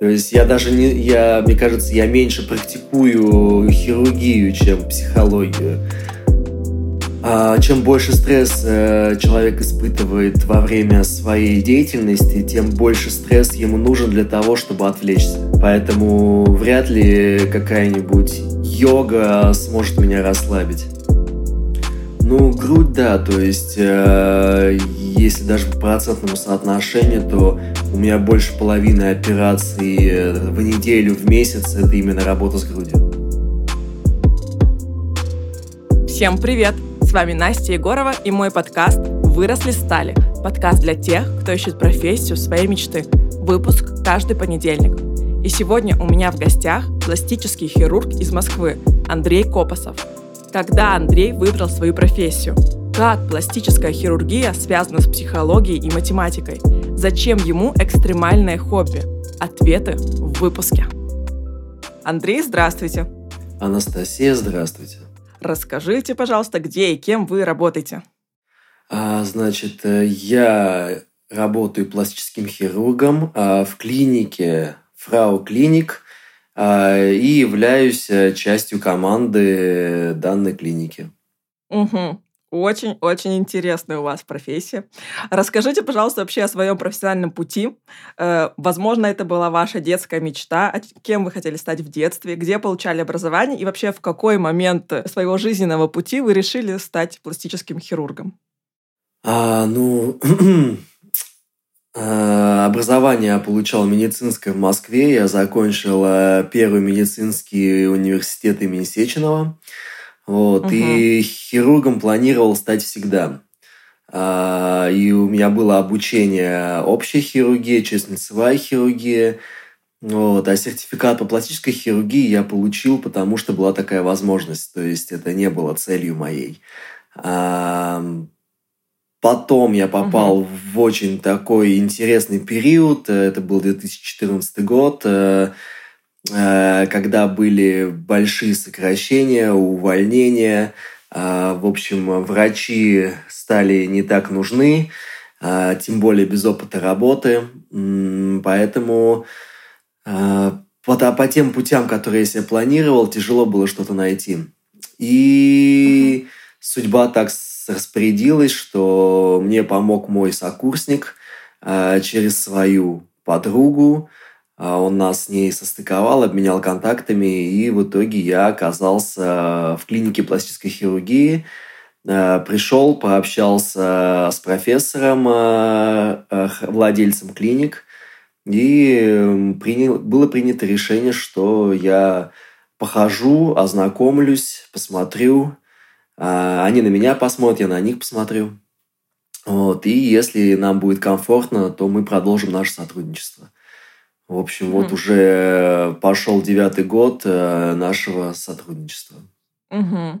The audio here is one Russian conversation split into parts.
То есть я даже не, я, мне кажется, я меньше практикую хирургию, чем психологию. А чем больше стресс э, человек испытывает во время своей деятельности, тем больше стресс ему нужен для того, чтобы отвлечься. Поэтому вряд ли какая-нибудь йога сможет меня расслабить. Ну, грудь, да, то есть, э, если даже по процентному соотношению, то у меня больше половины операций э, в неделю, в месяц это именно работа с грудью. Всем привет! С вами Настя Егорова и мой подкаст «Выросли стали». Подкаст для тех, кто ищет профессию своей мечты. Выпуск каждый понедельник. И сегодня у меня в гостях пластический хирург из Москвы Андрей Копосов. Когда Андрей выбрал свою профессию? Как пластическая хирургия связана с психологией и математикой? Зачем ему экстремальное хобби? Ответы в выпуске. Андрей, здравствуйте. Анастасия, здравствуйте. Расскажите, пожалуйста, где и кем вы работаете? А, значит, э, я работаю пластическим хирургом а, в клинике Фрау Клиник а, и являюсь э, частью команды данной клиники. Угу. Очень-очень интересная у вас профессия. Расскажите, пожалуйста, вообще о своем профессиональном пути. Э, возможно, это была ваша детская мечта. Кем вы хотели стать в детстве? Где получали образование? И вообще, в какой момент своего жизненного пути вы решили стать пластическим хирургом? А, ну, а, образование получал медицинское в Москве. Я закончил э, первый медицинский университет имени Сеченова. Вот, угу. И хирургом планировал стать всегда. А, и у меня было обучение общей хирургии, челюстно-лицевая хирургия. Вот, а сертификат по пластической хирургии я получил, потому что была такая возможность. То есть это не было целью моей. А, потом я попал угу. в очень такой интересный период. Это был 2014 год. Э, когда были большие сокращения, увольнения. Э, в общем, врачи стали не так нужны, э, тем более без опыта работы. Поэтому по, по тем путям, которые я себе планировал, тяжело было что-то найти. И судьба так распорядилась, что мне помог мой сокурсник через свою подругу, он нас с ней состыковал, обменял контактами, и в итоге я оказался в клинике пластической хирургии. А, пришел, пообщался с профессором, а, владельцем клиник, и принял, было принято решение, что я похожу, ознакомлюсь, посмотрю. Они на меня посмотрят, я на них посмотрю. Вот. И если нам будет комфортно, то мы продолжим наше сотрудничество. В общем, вот уже пошел девятый год э, нашего сотрудничества. Угу.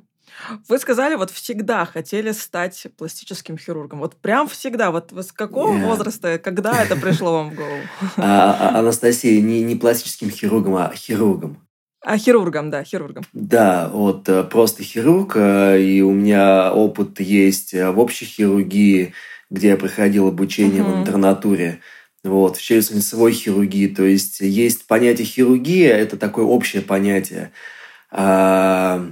Вы сказали, вот всегда хотели стать пластическим хирургом. Вот прям всегда. Вот с какого yeah. возраста, когда это пришло вам в голову? А, а, Анастасия, не, не пластическим хирургом, а хирургом. А хирургом, да, хирургом. Да, вот э, просто хирург, э, и у меня опыт есть в общей хирургии, где я проходил обучение uh-huh. в интернатуре вот, в челюстно-лицевой хирургии. То есть есть понятие хирургия, это такое общее понятие. А,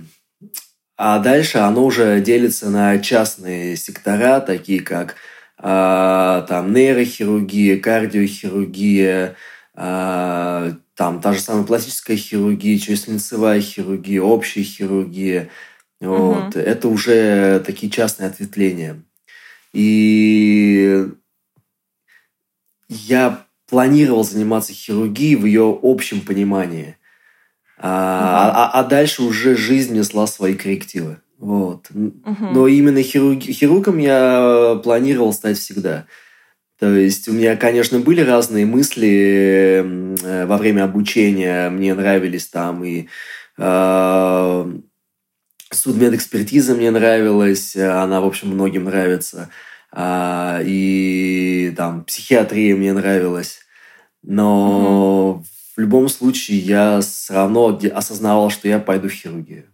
а дальше оно уже делится на частные сектора, такие как а, там нейрохирургия, кардиохирургия, а, там та же самая пластическая хирургия, челюстно-лицевая хирургия, общая хирургия. Вот. Угу. Это уже такие частные ответвления. И я планировал заниматься хирургией в ее общем понимании. А, а, а дальше уже жизнь несла свои коррективы. Вот. Угу. Но именно хирург, хирургом я планировал стать всегда. То есть у меня, конечно, были разные мысли э, во время обучения. Мне нравились там и э, судмедэкспертиза мне нравилась. Она, в общем, многим нравится. А, и там психиатрия мне нравилась. Но угу. в любом случае я все равно осознавал, что я пойду в хирургию.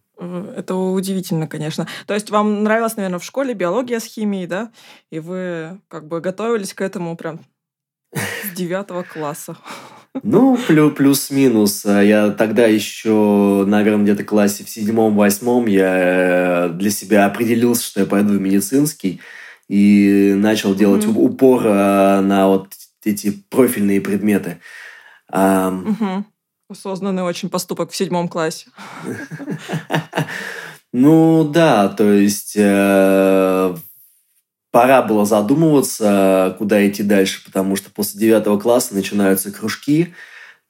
Это удивительно, конечно. То есть вам нравилась, наверное, в школе биология с химией, да? И вы как бы готовились к этому прям с девятого класса. Ну, плюс-минус. Я тогда еще, наверное, где-то в классе в седьмом-восьмом я для себя определился, что я пойду в медицинский и начал делать mm-hmm. упор на вот эти профильные предметы. Mm-hmm. Осознанный очень поступок в седьмом классе. Ну да, то есть э, пора было задумываться, куда идти дальше, потому что после девятого класса начинаются кружки,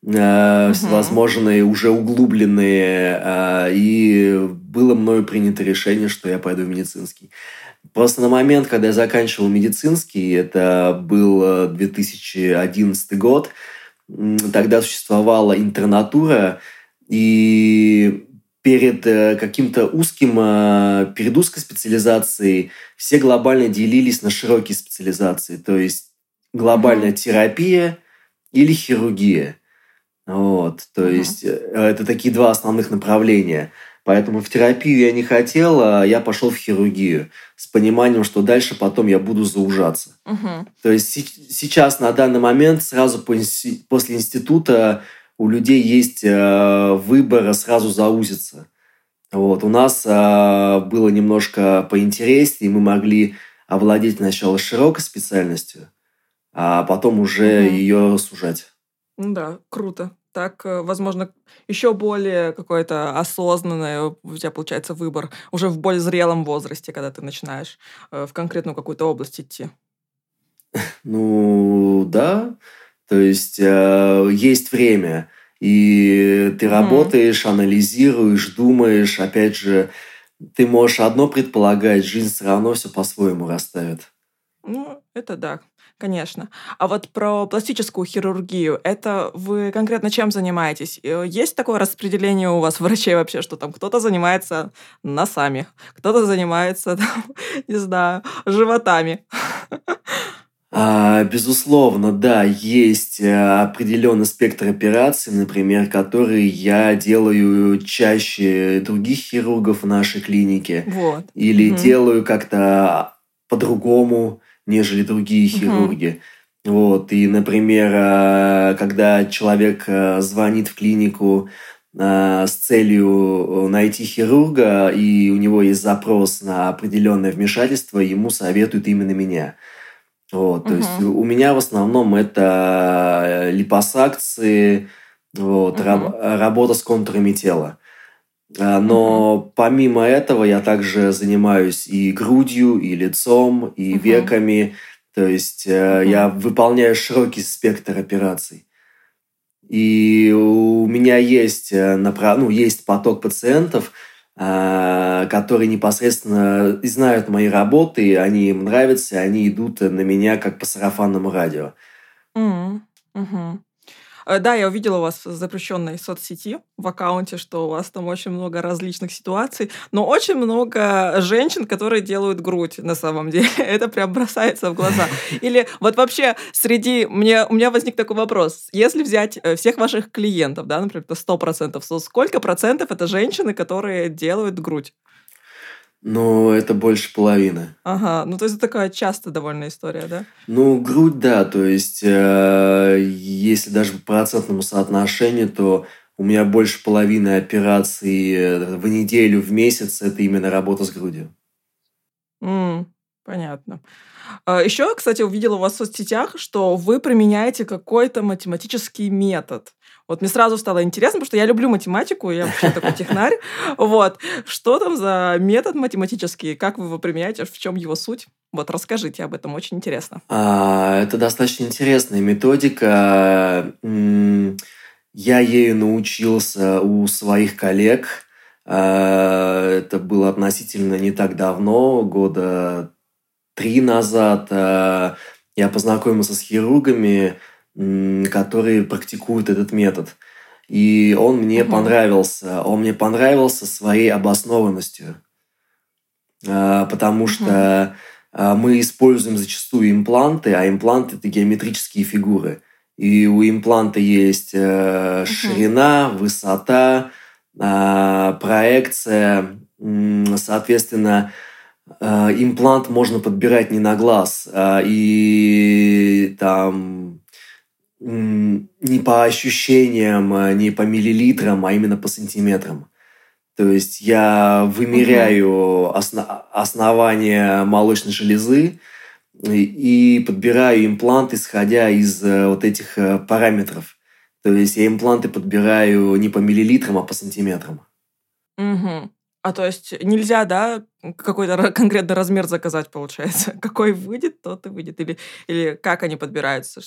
э, всевозможные уже углубленные, э, и было мною принято решение, что я пойду в медицинский. Просто на момент, когда я заканчивал медицинский, это был 2011 год, тогда существовала интернатура, и перед э, каким-то узким, э, перед узкой специализацией все глобально делились на широкие специализации, то есть глобальная терапия или хирургия. Вот, то есть э, это такие два основных направления. Поэтому в терапию я не хотел, а я пошел в хирургию с пониманием, что дальше потом я буду заужаться. Угу. То есть сейчас на данный момент сразу после института у людей есть э, выбор сразу заузиться. Вот. У нас э, было немножко поинтереснее, мы могли овладеть сначала широкой специальностью, а потом уже угу. ее сужать. Да, круто. Так, э, возможно, еще более какое-то осознанное у тебя получается выбор уже в более зрелом возрасте, когда ты начинаешь в конкретную какую-то область идти. Ну да, то есть э, есть время, и ты работаешь, анализируешь, думаешь. Опять же, ты можешь одно предполагать, жизнь все равно все по-своему расставит. Ну, это да, конечно. А вот про пластическую хирургию, это вы конкретно чем занимаетесь? Э, есть такое распределение у вас врачей вообще, что там кто-то занимается носами, кто-то занимается, там, не знаю, животами? А, безусловно, да, есть э, определенный спектр операций, например, которые я делаю чаще других хирургов в нашей клинике. Вот. Или угу. делаю как-то по-другому, нежели другие хирурги. Угу. Вот. И, например, э, когда человек э, звонит в клинику с целью найти хирурга, и у него есть запрос на определенное вмешательство, ему советуют именно меня. Вот, то есть у меня в основном это э, липосакции, вот, угу. раб, работа с контурами тела. А, но угу. помимо этого я также занимаюсь и грудью, и лицом, и угу. веками. То есть угу. я выполняю широкий спектр операций. И у меня есть, э, направ... ну, есть поток пациентов, а, которые непосредственно знают мои работы, они им нравятся, они идут на меня как по сарафанному радио. Mm-hmm. Mm-hmm. Э, да, я увидела вас в запрещенной соцсети в аккаунте, что у вас там очень много различных ситуаций, но очень много женщин, которые делают грудь на самом деле. Это прям бросается в глаза. Или вот вообще среди... Мне, у меня возник такой вопрос. Если взять э, всех ваших клиентов, да, например, 100%, то сколько процентов это женщины, которые делают грудь? Ну, это больше половины. Ага, ну то есть это такая частая довольно история, да? Ну, грудь, да, то есть э, если даже по процентному соотношению, то у меня больше половины операций э, в неделю, в месяц это именно работа с грудью. Mm, понятно. А, Еще, кстати, увидела у вас в соцсетях, что вы применяете какой-то математический метод. Вот мне сразу стало интересно, потому что я люблю математику, я вообще такой технарь. Вот. Что там за метод математический? Как вы его применяете? В чем его суть? Вот расскажите об этом, очень интересно. А, это достаточно интересная методика. Я ею научился у своих коллег. А, это было относительно не так давно, года три назад. А, я познакомился с хирургами, которые практикуют этот метод. И он мне угу. понравился. Он мне понравился своей обоснованностью. А, потому угу. что а, мы используем зачастую импланты, а импланты – это геометрические фигуры. И у импланта есть угу. ширина, высота, проекция. Соответственно, имплант можно подбирать не на глаз. И там не по ощущениям, а не по миллилитрам, а именно по сантиметрам. То есть я вымеряю угу. осно- основание молочной железы и подбираю имплант, исходя из э, вот этих э, параметров. То есть я импланты подбираю не по миллилитрам, а по сантиметрам. Угу. А то есть нельзя, да, какой-то конкретный размер заказать, получается? Какой выйдет, тот и выйдет. Или, или как они подбираются?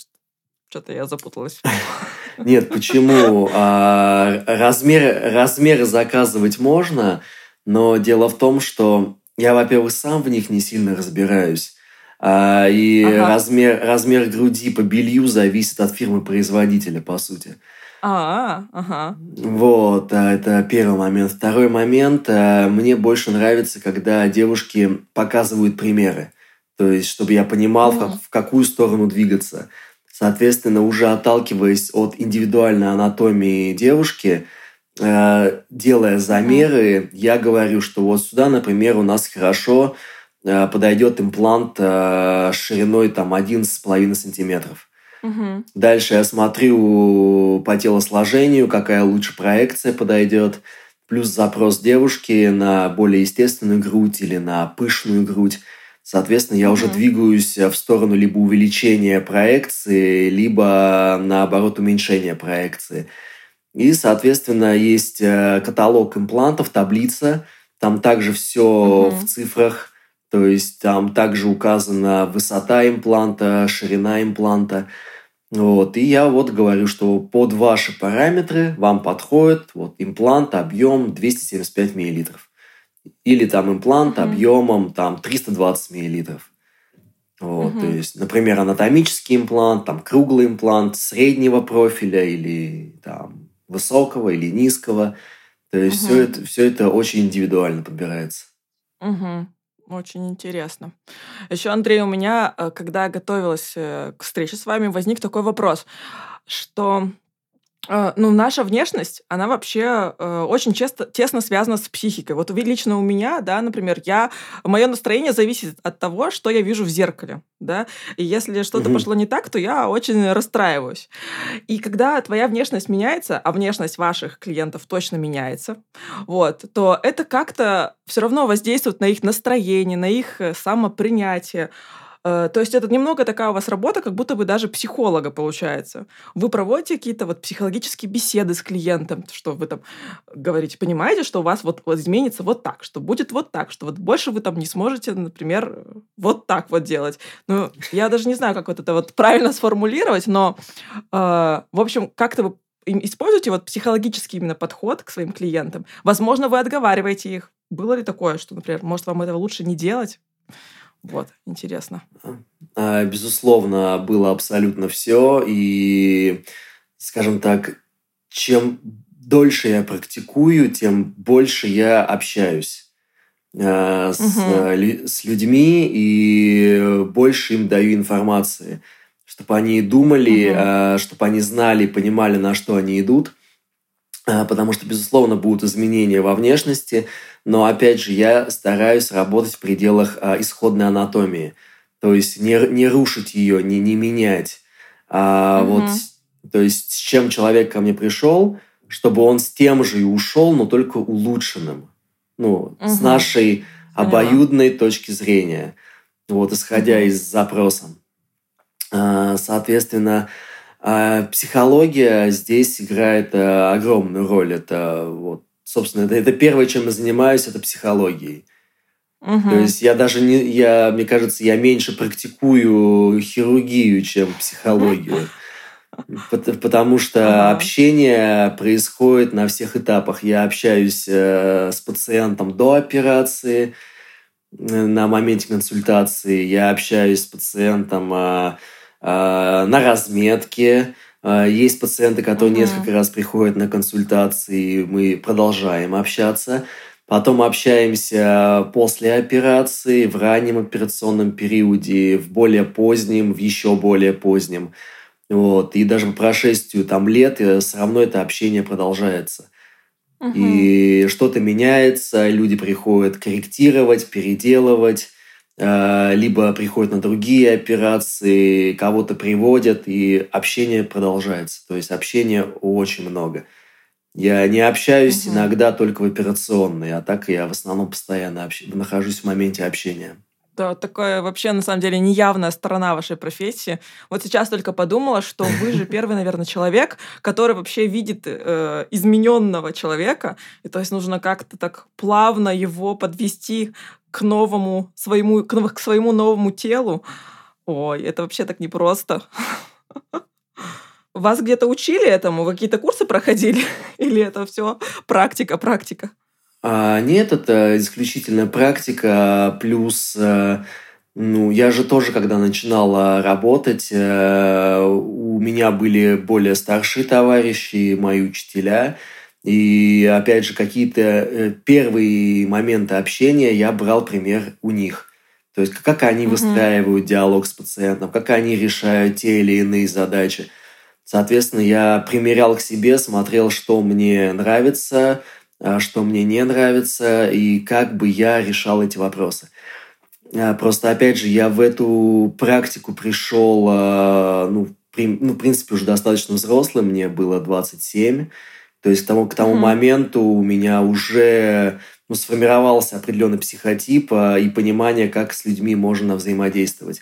Что-то я запуталась. Нет, почему? А, размеры, размеры заказывать можно, но дело в том, что я, во-первых, сам в них не сильно разбираюсь. А, и ага. размер, размер груди по белью зависит от фирмы-производителя, по сути. А, ага. Вот, а, это первый момент. Второй момент, а, мне больше нравится, когда девушки показывают примеры. То есть, чтобы я понимал, mm. в, как, в какую сторону двигаться. Соответственно, уже отталкиваясь от индивидуальной анатомии девушки, э, делая замеры, mm. я говорю, что вот сюда, например, у нас хорошо э, подойдет имплант э, шириной там 11,5 сантиметров. Угу. Дальше я смотрю по телосложению, какая лучше проекция подойдет. Плюс запрос девушки на более естественную грудь или на пышную грудь. Соответственно, я mm уже двигаюсь в сторону либо увеличения проекции, либо наоборот уменьшения проекции. И, соответственно, есть э, каталог имплантов, таблица. Там также все mm в цифрах. То есть там также указана высота импланта, ширина импланта. Вот. И я вот говорю, что под ваши параметры вам подходит вот имплант объем 275 миллилитров. Или там имплант mm-hmm. объемом там 320 миллилитров. Вот, mm-hmm. то есть, например, анатомический имплант, там круглый имплант среднего профиля или там высокого или низкого. То есть mm-hmm. все это все это очень индивидуально подбирается. Угу. Очень интересно. Еще, Андрей, у меня, э, когда готовилась э, к встрече с вами, возник такой вопрос, что ну, наша внешность, она вообще э, очень часто, тесно связана с психикой. Вот лично у меня, да, например, я, мое настроение зависит от того, что я вижу в зеркале, да, и если что-то mm-hmm. пошло не так, то я очень расстраиваюсь. И когда твоя внешность меняется, а внешность ваших клиентов точно меняется, вот, то это как-то все равно воздействует на их настроение, на их э, самопринятие. Э, то есть это немного такая у вас работа, как будто бы даже психолога получается. Вы проводите какие-то вот психологические беседы с клиентом, что вы там говорите, понимаете, что у вас вот, вот изменится вот так, что будет вот так, что вот больше вы там не сможете, например, вот так вот делать. Ну, я даже не знаю, как вот это вот правильно сформулировать, но, э, в общем, как-то вы используете вот психологический именно подход к своим клиентам. Возможно, вы отговариваете их. Было ли такое, что, например, может, вам этого лучше не делать? Вот, интересно. А, безусловно, было абсолютно все. И, скажем так, чем дольше я практикую, тем больше я общаюсь а, с, угу. с людьми и больше им даю информации, чтобы они думали, угу. чтобы они знали, понимали, на что они идут. Потому что, безусловно, будут изменения во внешности, но опять же я стараюсь работать в пределах а, исходной анатомии, то есть не, не рушить ее, не, не менять. А угу. вот, то есть с чем человек ко мне пришел, чтобы он с тем же и ушел, но только улучшенным. Ну, угу. с нашей обоюдной Поняла. точки зрения. Вот, исходя угу. из запроса. А, соответственно, а, психология здесь играет а, огромную роль. Это вот собственно, это, это первое, чем я занимаюсь, это психологией. Угу. То есть я даже не, я, мне кажется, я меньше практикую хирургию, чем психологию. Потому что общение происходит на всех этапах. Я общаюсь э, с пациентом до операции, э, на моменте консультации. Я общаюсь с пациентом э, на разметке. А, есть пациенты, которые uh-huh. несколько раз приходят на консультации, мы продолжаем общаться. Потом общаемся после операции, в раннем операционном периоде, в более позднем, в еще более позднем. Вот. И даже по прошествию там лет э, все равно это общение продолжается. Uh-huh. И что-то меняется, люди приходят корректировать, переделывать. Э, либо приходят на другие операции, кого-то приводят, и общение продолжается. То есть общения очень много. Я не общаюсь угу. иногда только в операционной, а так я в основном постоянно общ... нахожусь в моменте общения. Да, такая вообще, на самом деле, неявная сторона вашей профессии. Вот сейчас только подумала, что вы же первый, наверное, человек, который вообще видит э, измененного человека. И то есть нужно как-то так плавно его подвести к новому своему, к, к своему новому телу. Ой, это вообще так непросто. Вас где-то учили этому? Вы какие-то курсы проходили? Или это все практика, практика? А, нет, это исключительно практика, плюс, э, ну, я же тоже, когда начинала работать, э, у меня были более старшие товарищи, мои учителя, и, опять же, какие-то э, первые моменты общения я брал пример у них. То есть, как они выстраивают диалог с пациентом, как они решают те или иные задачи. Соответственно, я примерял к себе, смотрел, что мне нравится, что мне не нравится и как бы я решал эти вопросы. А, просто, опять же, я в эту практику пришел, а, ну, при, ну, в принципе, уже достаточно взрослым, мне было 27. То есть к тому, к тому mm-hmm. моменту у меня уже ну, сформировался определенный психотип и понимание, как с людьми можно взаимодействовать.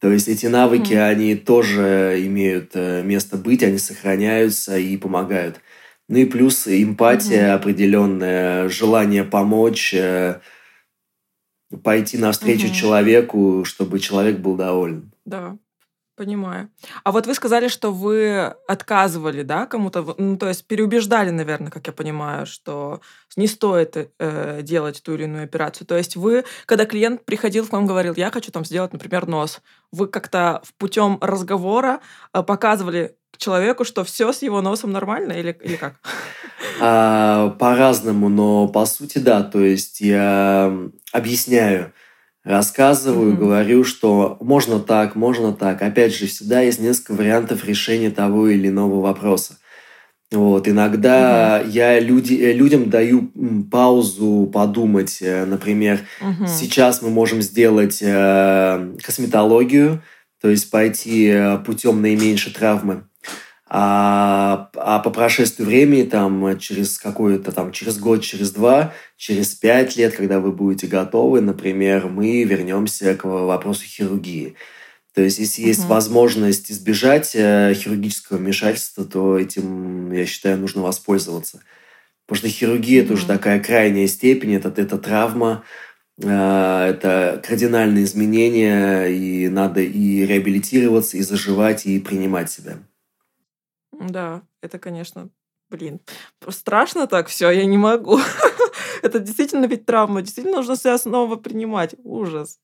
То есть эти навыки, mm-hmm. они тоже имеют э, место быть, они сохраняются и помогают. Ну и плюс эмпатия угу. определенная, желание помочь, э, пойти навстречу угу. человеку, чтобы человек был доволен. Да, понимаю. А вот вы сказали, что вы отказывали, да, кому-то, ну, то есть переубеждали, наверное, как я понимаю, что не стоит э, делать ту или иную операцию. То есть вы, когда клиент приходил к вам, говорил, я хочу там сделать, например, нос, вы как-то путем разговора э, показывали человеку, что все с его носом нормально или, или как? А, по-разному, но по сути да. То есть я объясняю, рассказываю, mm-hmm. говорю, что можно так, можно так. Опять же, всегда есть несколько вариантов решения того или иного вопроса. Вот, иногда mm-hmm. я люди, э, людям даю паузу подумать. Э, например, mm-hmm. сейчас мы можем сделать э, косметологию, то есть пойти путем наименьшей травмы. А, а по прошествию времени, там, через какое-то там, через год, через два, через пять лет, когда вы будете готовы, например, мы вернемся к вопросу хирургии. То есть, если uh-huh. есть возможность избежать э, хирургического вмешательства, то этим, я считаю, нужно воспользоваться. Потому что хирургия uh-huh. это уже такая крайняя степень, это, это травма, э, это кардинальные изменения, и надо и реабилитироваться, и заживать, и принимать себя. Да, это, конечно, блин, страшно так все, я не могу. это действительно ведь травма, действительно нужно себя снова принимать. Ужас.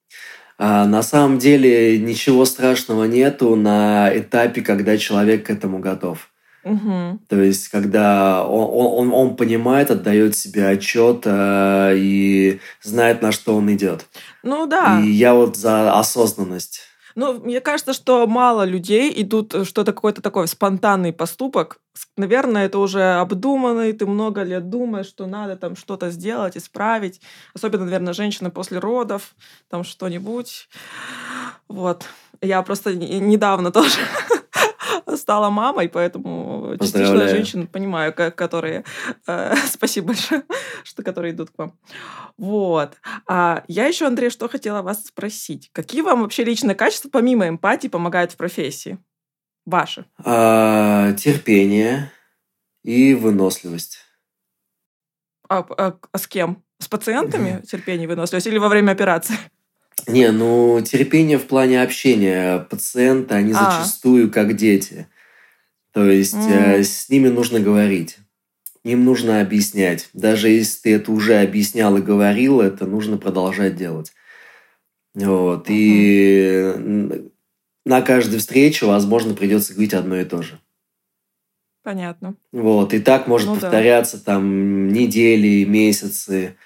А, на самом деле ничего страшного нету на этапе, когда человек к этому готов. Угу. То есть, когда он, он, он понимает, отдает себе отчет э, и знает, на что он идет. Ну да. И я вот за осознанность. Ну, мне кажется, что мало людей идут э, что-то какой-то такой спонтанный поступок. Наверное, это уже обдуманный, ты много лет думаешь, что надо там что-то сделать, исправить. Особенно, наверное, женщины после родов, там что-нибудь. Вот. Я просто недавно тоже стала мамой, поэтому частично женщин понимаю, которые... Э, спасибо большое, что которые идут к вам. Вот. А я еще, Андрей, что хотела вас спросить. Какие вам вообще личные качества, помимо эмпатии, помогают в профессии? Ваши. А, терпение и выносливость. А, а, а с кем? С пациентами терпение и выносливость или во время операции? Не, ну терпение в плане общения. Пациенты, они а. зачастую как дети. То есть mm. с ними нужно говорить. Им нужно объяснять. Даже если ты это уже объяснял и говорил, это нужно продолжать делать. Вот. Mm-hmm. И на каждой встрече, возможно, придется говорить одно и то же. Понятно. Вот. И так может ну, повторяться да. там недели, месяцы.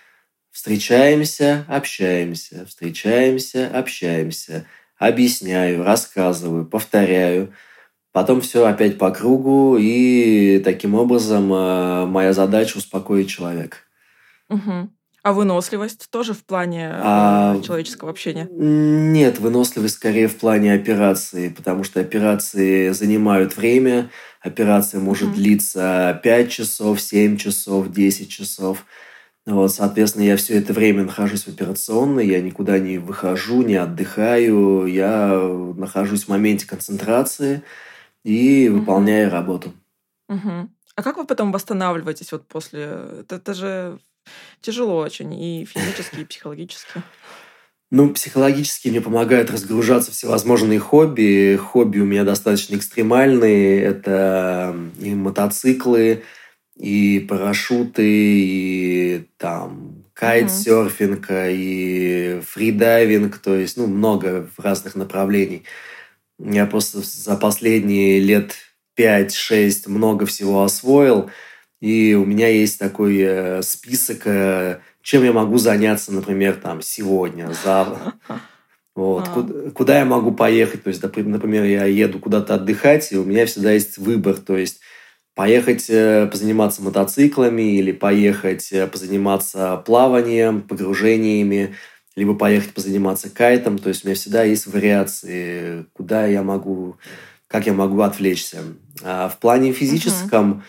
Встречаемся, общаемся, встречаемся, общаемся. Объясняю, рассказываю, повторяю. Потом все опять по кругу, и таким образом э, моя задача успокоить человека. Угу. А выносливость тоже в плане а, человеческого общения? Нет, выносливость скорее в плане операции, потому что операции занимают время. Операция может mm-hmm. длиться 5 часов, 7 часов, 10 часов. Вот, соответственно, я все это время нахожусь в операционной, я никуда не выхожу, не отдыхаю, я нахожусь в моменте концентрации и mm-hmm. выполняю работу. Mm-hmm. А как вы потом восстанавливаетесь вот после? Это, это же тяжело очень и физически, и психологически. Ну, психологически мне помогают разгружаться всевозможные хобби. Хобби у меня достаточно экстремальные. Это и мотоциклы, и парашюты, и там кайтсерфинг, mm-hmm. и фридайвинг, то есть, ну, много разных направлений. Я просто за последние лет 5-6 много всего освоил. И у меня есть такой э, список, э, чем я могу заняться, например, там сегодня, завтра. Вот. А. Куда, куда я могу поехать? То есть, например, я еду куда-то отдыхать, и у меня всегда есть выбор. То есть, поехать э, позаниматься мотоциклами или поехать э, позаниматься плаванием, погружениями, либо поехать позаниматься кайтом. То есть, у меня всегда есть вариации, куда я могу, как я могу отвлечься. А в плане физическом... Uh-huh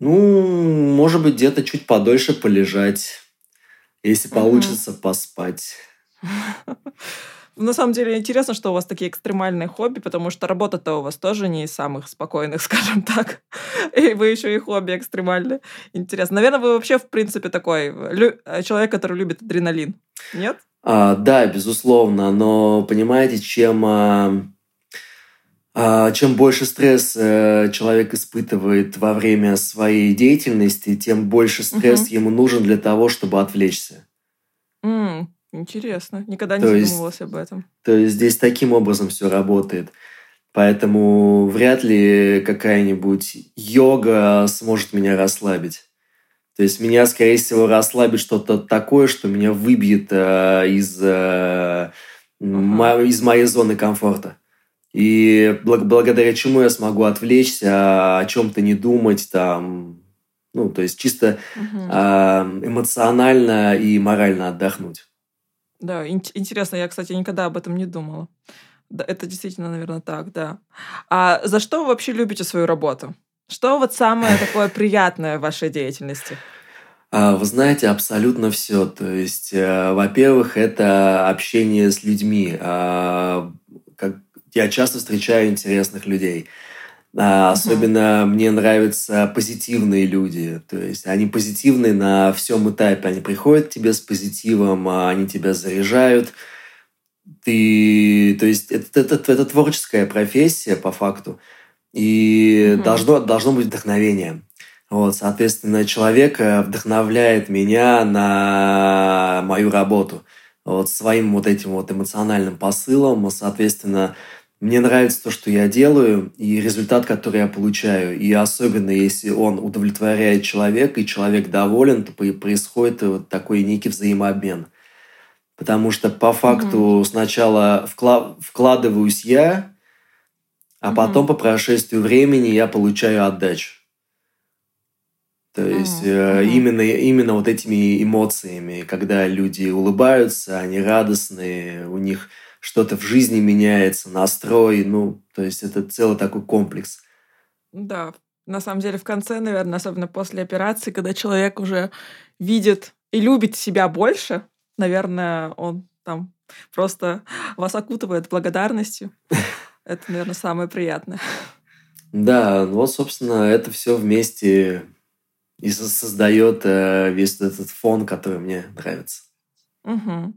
ну, может быть, где-то чуть подольше полежать, если угу. получится поспать. На самом деле интересно, что у вас такие экстремальные хобби, потому что работа-то у вас тоже не из самых спокойных, скажем так. И вы еще и хобби экстремальные. Интересно. Наверное, вы вообще, в принципе, такой лю- человек, который любит адреналин. Нет? А, да, безусловно. Но понимаете, чем а, а, чем больше стресс э, человек испытывает во время своей деятельности, тем больше стресс угу. ему нужен для того, чтобы отвлечься. Mm, интересно. Никогда не то задумывалась об этом. То есть здесь таким образом все работает. Поэтому вряд ли какая-нибудь йога сможет меня расслабить. То есть меня, скорее всего, расслабит что-то такое, что меня выбьет э, из, э, uh-huh. из моей зоны комфорта. И благодаря чему я смогу отвлечься, о чем-то не думать, там, ну, то есть чисто угу. эмоционально и морально отдохнуть. Да, интересно, я, кстати, никогда об этом не думала. Да, это действительно, наверное, так, да. А за что вы вообще любите свою работу? Что вот самое такое приятное в вашей деятельности? А, вы знаете, абсолютно все. То есть, э, во-первых, это общение с людьми. А, я часто встречаю интересных людей. А, особенно мне нравятся позитивные люди. То есть они позитивные на всем этапе. Они приходят к тебе с позитивом, а они тебя заряжают. Ты, то есть это, это, это, творческая профессия по факту. И uh-huh. должно, должно быть вдохновение. Вот, соответственно, человек э, вдохновляет меня на мою работу. Вот своим вот этим вот эмоциональным посылом, соответственно, мне нравится то, что я делаю, и результат, который я получаю. И особенно, если он удовлетворяет человека, и человек доволен, то происходит вот такой некий взаимообмен. Потому что по факту mm-hmm. сначала вкла- вкладываюсь я, а mm-hmm. потом по прошествию времени я получаю отдачу. То есть mm-hmm. именно, именно вот этими эмоциями, когда люди улыбаются, они радостные, у них что-то в жизни меняется, настрой, ну, то есть это целый такой комплекс. Да, на самом деле в конце, наверное, особенно после операции, когда человек уже видит и любит себя больше, наверное, он там просто вас окутывает благодарностью. Это, наверное, самое приятное. Да, вот, собственно, это все вместе и создает э, весь этот фон, который мне нравится. Угу.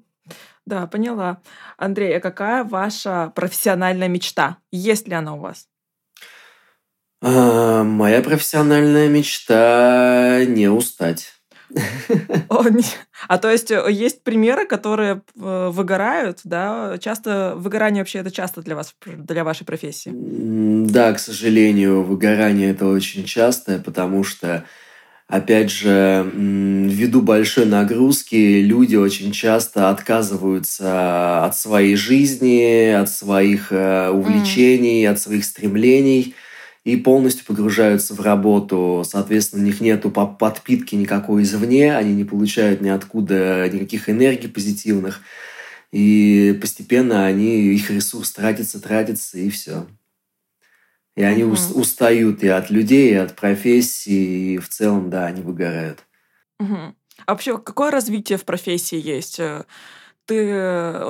Да, поняла. Андрей, а какая ваша профессиональная мечта? Есть ли она у вас? А, моя профессиональная мечта не устать. А то есть э, есть примеры, которые э, выгорают, да? Часто выгорание вообще это часто для вас, для вашей профессии? Да, к сожалению, выгорание это очень часто, потому что Опять же, ввиду большой нагрузки люди очень часто отказываются от своей жизни, от своих э, увлечений, mm. от своих стремлений. и полностью погружаются в работу. Соответственно, у них нет подпитки никакой извне, они не получают ниоткуда никаких энергий позитивных. И постепенно они, их ресурс тратится, тратится, и все. И они угу. устают и от людей, и от профессии, и в целом, да, они выгорают. Угу. А вообще, какое развитие в профессии есть? Э, ты,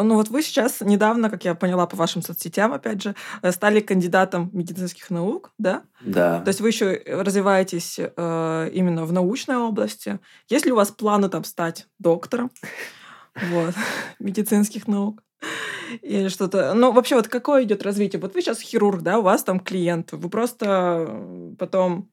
ну вот вы сейчас недавно, как я поняла по вашим соцсетям, опять же, э, стали кандидатом медицинских наук, да? Да. То есть вы еще развиваетесь э, именно в научной области. Есть ли у вас планы там стать доктором? Вот, медицинских наук или что-то. Ну, вообще, вот какое идет развитие? Вот вы сейчас хирург, да, у вас там клиент, вы просто потом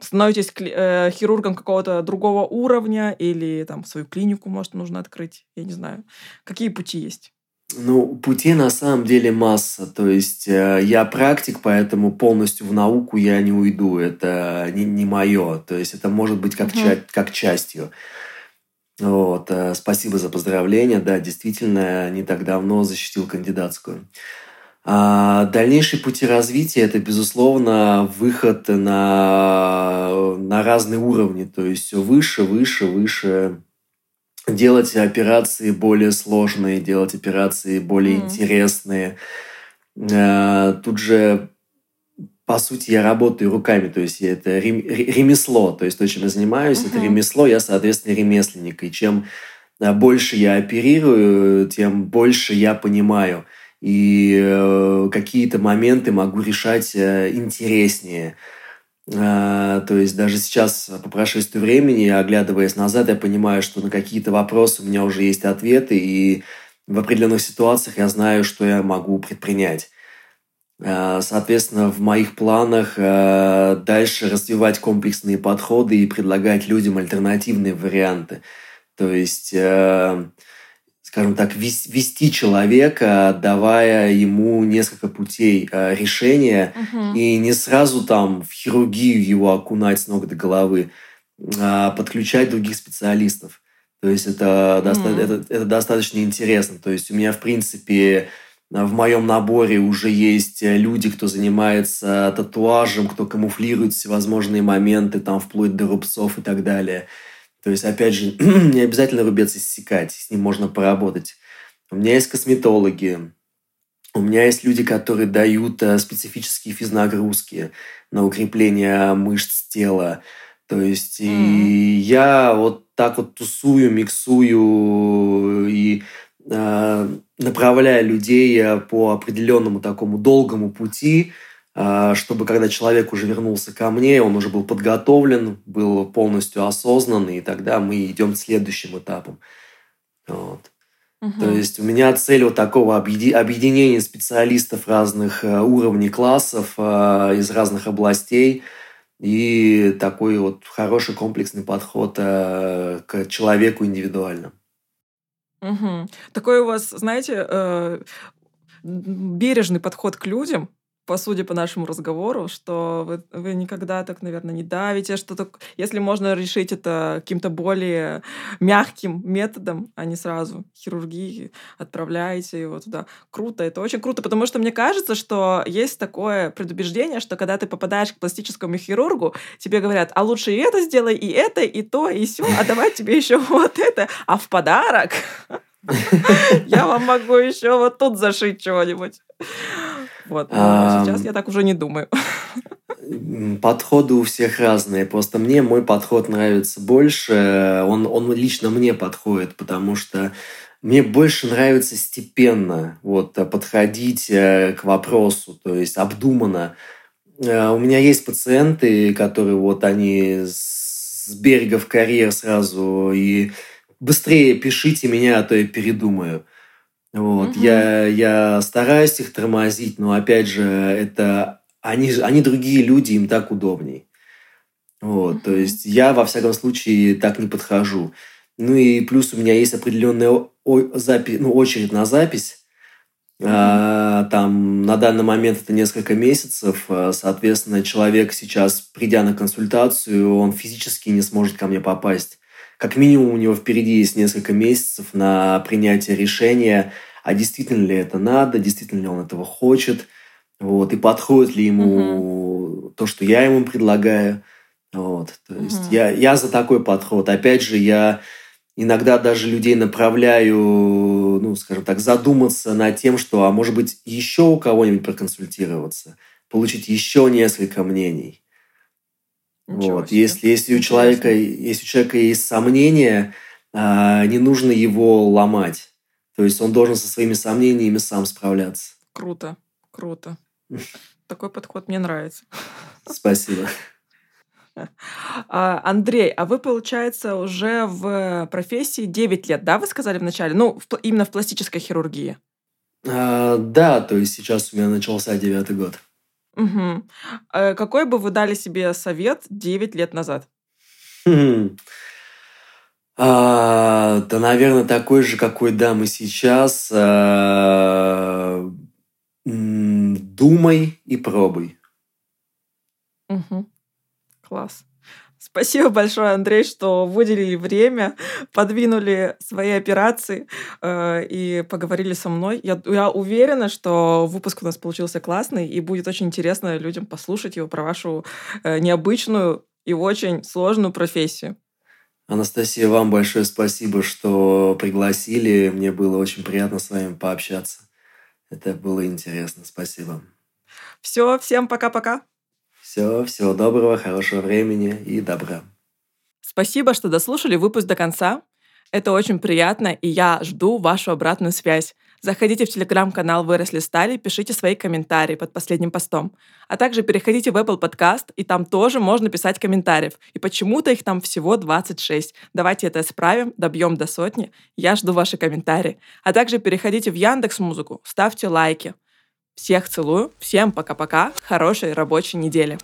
становитесь э, хирургом какого-то другого уровня или там свою клинику, может, нужно открыть, я не знаю. Какие пути есть? Ну, пути на самом деле масса. То есть э, я практик, поэтому полностью в науку я не уйду. Это не, не мое. То есть это может быть как, угу. ча- как частью. Вот, э, спасибо за поздравления. Да, действительно, не так давно защитил кандидатскую. А дальнейшие пути развития – это, безусловно, выход на, на разные уровни. То есть все выше, выше, выше. Делать операции более сложные, делать операции более mm. интересные. А, тут же по сути, я работаю руками, то есть это ремесло, то есть то, чем я занимаюсь, uh-huh. это ремесло, я, соответственно, ремесленник. И чем э, больше я оперирую, тем больше я понимаю. И э, какие-то моменты могу решать э, интереснее. То есть даже сейчас, по прошествии времени, оглядываясь назад, я понимаю, что на какие-то вопросы у меня уже есть ответы, и в определенных ситуациях я знаю, что я могу предпринять. Э, соответственно, в моих планах э, дальше развивать комплексные подходы и предлагать людям альтернативные варианты. То есть, э, скажем так, вести человека, давая ему несколько путей решения, угу. и не сразу там в хирургию его окунать с ног до головы, а подключать других специалистов. То есть это, mm. доста- это, это достаточно интересно. То есть у меня, в принципе, в моем наборе уже есть э, люди, кто занимается татуажем, кто камуфлирует всевозможные моменты, там, вплоть до рубцов и так далее. То есть, опять же, не обязательно рубец иссекать, с ним можно поработать. У меня есть косметологи, у меня есть люди, которые дают э, специфические физнагрузки на укрепление мышц тела. То есть mm. и я вот так вот тусую, миксую и направляя людей э, по определенному такому долгому пути, э, чтобы когда человек уже вернулся ко мне, он уже был подготовлен, был полностью осознан, и тогда мы идем к следующим этапам. Вот. Угу. То есть у меня цель вот такого объединения специалистов разных уровней классов из разных областей и такой вот хороший комплексный подход к человеку индивидуально. Угу. Такой у вас, знаете, э, бережный подход к людям, по сути, по нашему разговору, что вы, вы никогда так, наверное, не давите, что так, если можно решить это каким-то более мягким методом, а не сразу хирургии, отправляете его туда. Круто, это очень круто, потому что мне кажется, что есть такое предубеждение, что когда ты попадаешь к пластическому хирургу, тебе говорят, а лучше и это сделай, и это, и то, и все, а давай тебе еще вот это, а в подарок я вам могу еще вот тут зашить чего-нибудь. Вот. А, сейчас я так уже не думаю. Подходы у всех разные. Просто мне мой подход нравится больше. Он, он лично мне подходит, потому что мне больше нравится степенно вот, подходить э, к вопросу, то есть обдуманно. Э, у меня есть пациенты, которые вот они с берега в карьер сразу и быстрее пишите меня, а то я передумаю. Вот. Угу. Я, я стараюсь их тормозить, но опять же, это они, они другие люди, им так удобней. Вот, угу. то есть я, во всяком случае, так не подхожу. Ну и плюс у меня есть определенная запись, ну, очередь на запись. А, там на данный момент это несколько месяцев. А, соответственно, человек сейчас, придя на консультацию, он физически не сможет ко мне попасть как минимум у него впереди есть несколько месяцев на принятие решения, а действительно ли это надо, действительно ли он этого хочет, вот, и подходит ли ему угу. то, что я ему предлагаю. Вот. То есть угу. я, я за такой подход. Опять же, я иногда даже людей направляю, ну, скажем так, задуматься над тем, что, а может быть, еще у кого-нибудь проконсультироваться, получить еще несколько мнений. Ничего вот. Себе. Если, если, у человека, если у человека есть сомнения, а, не нужно его ломать. То есть он должен со своими сомнениями сам справляться. Круто, круто. Такой подход мне нравится. Спасибо. А, Андрей, а вы, получается, уже в профессии 9 лет, да, вы сказали вначале? Ну, в, именно в пластической хирургии. А, да, то есть сейчас у меня начался девятый год. Угу. Какой бы вы дали себе совет 9 лет назад? Хм. А, да, наверное, такой же, какой дам и сейчас. А, думай и пробуй. Угу. Класс. Спасибо большое, Андрей, что выделили время, подвинули свои операции э, и поговорили со мной. Я, я уверена, что выпуск у нас получился классный, и будет очень интересно людям послушать его про вашу э, необычную и очень сложную профессию. Анастасия, вам большое спасибо, что пригласили. Мне было очень приятно с вами пообщаться. Это было интересно. Спасибо. Все, всем пока-пока. Все, всего доброго, хорошего времени и добра. Спасибо, что дослушали выпуск до конца. Это очень приятно, и я жду вашу обратную связь. Заходите в телеграм-канал «Выросли стали», пишите свои комментарии под последним постом. А также переходите в Apple Podcast, и там тоже можно писать комментариев. И почему-то их там всего 26. Давайте это исправим, добьем до сотни. Я жду ваши комментарии. А также переходите в Яндекс Музыку, ставьте лайки. Всех целую, всем пока-пока, хорошей рабочей недели.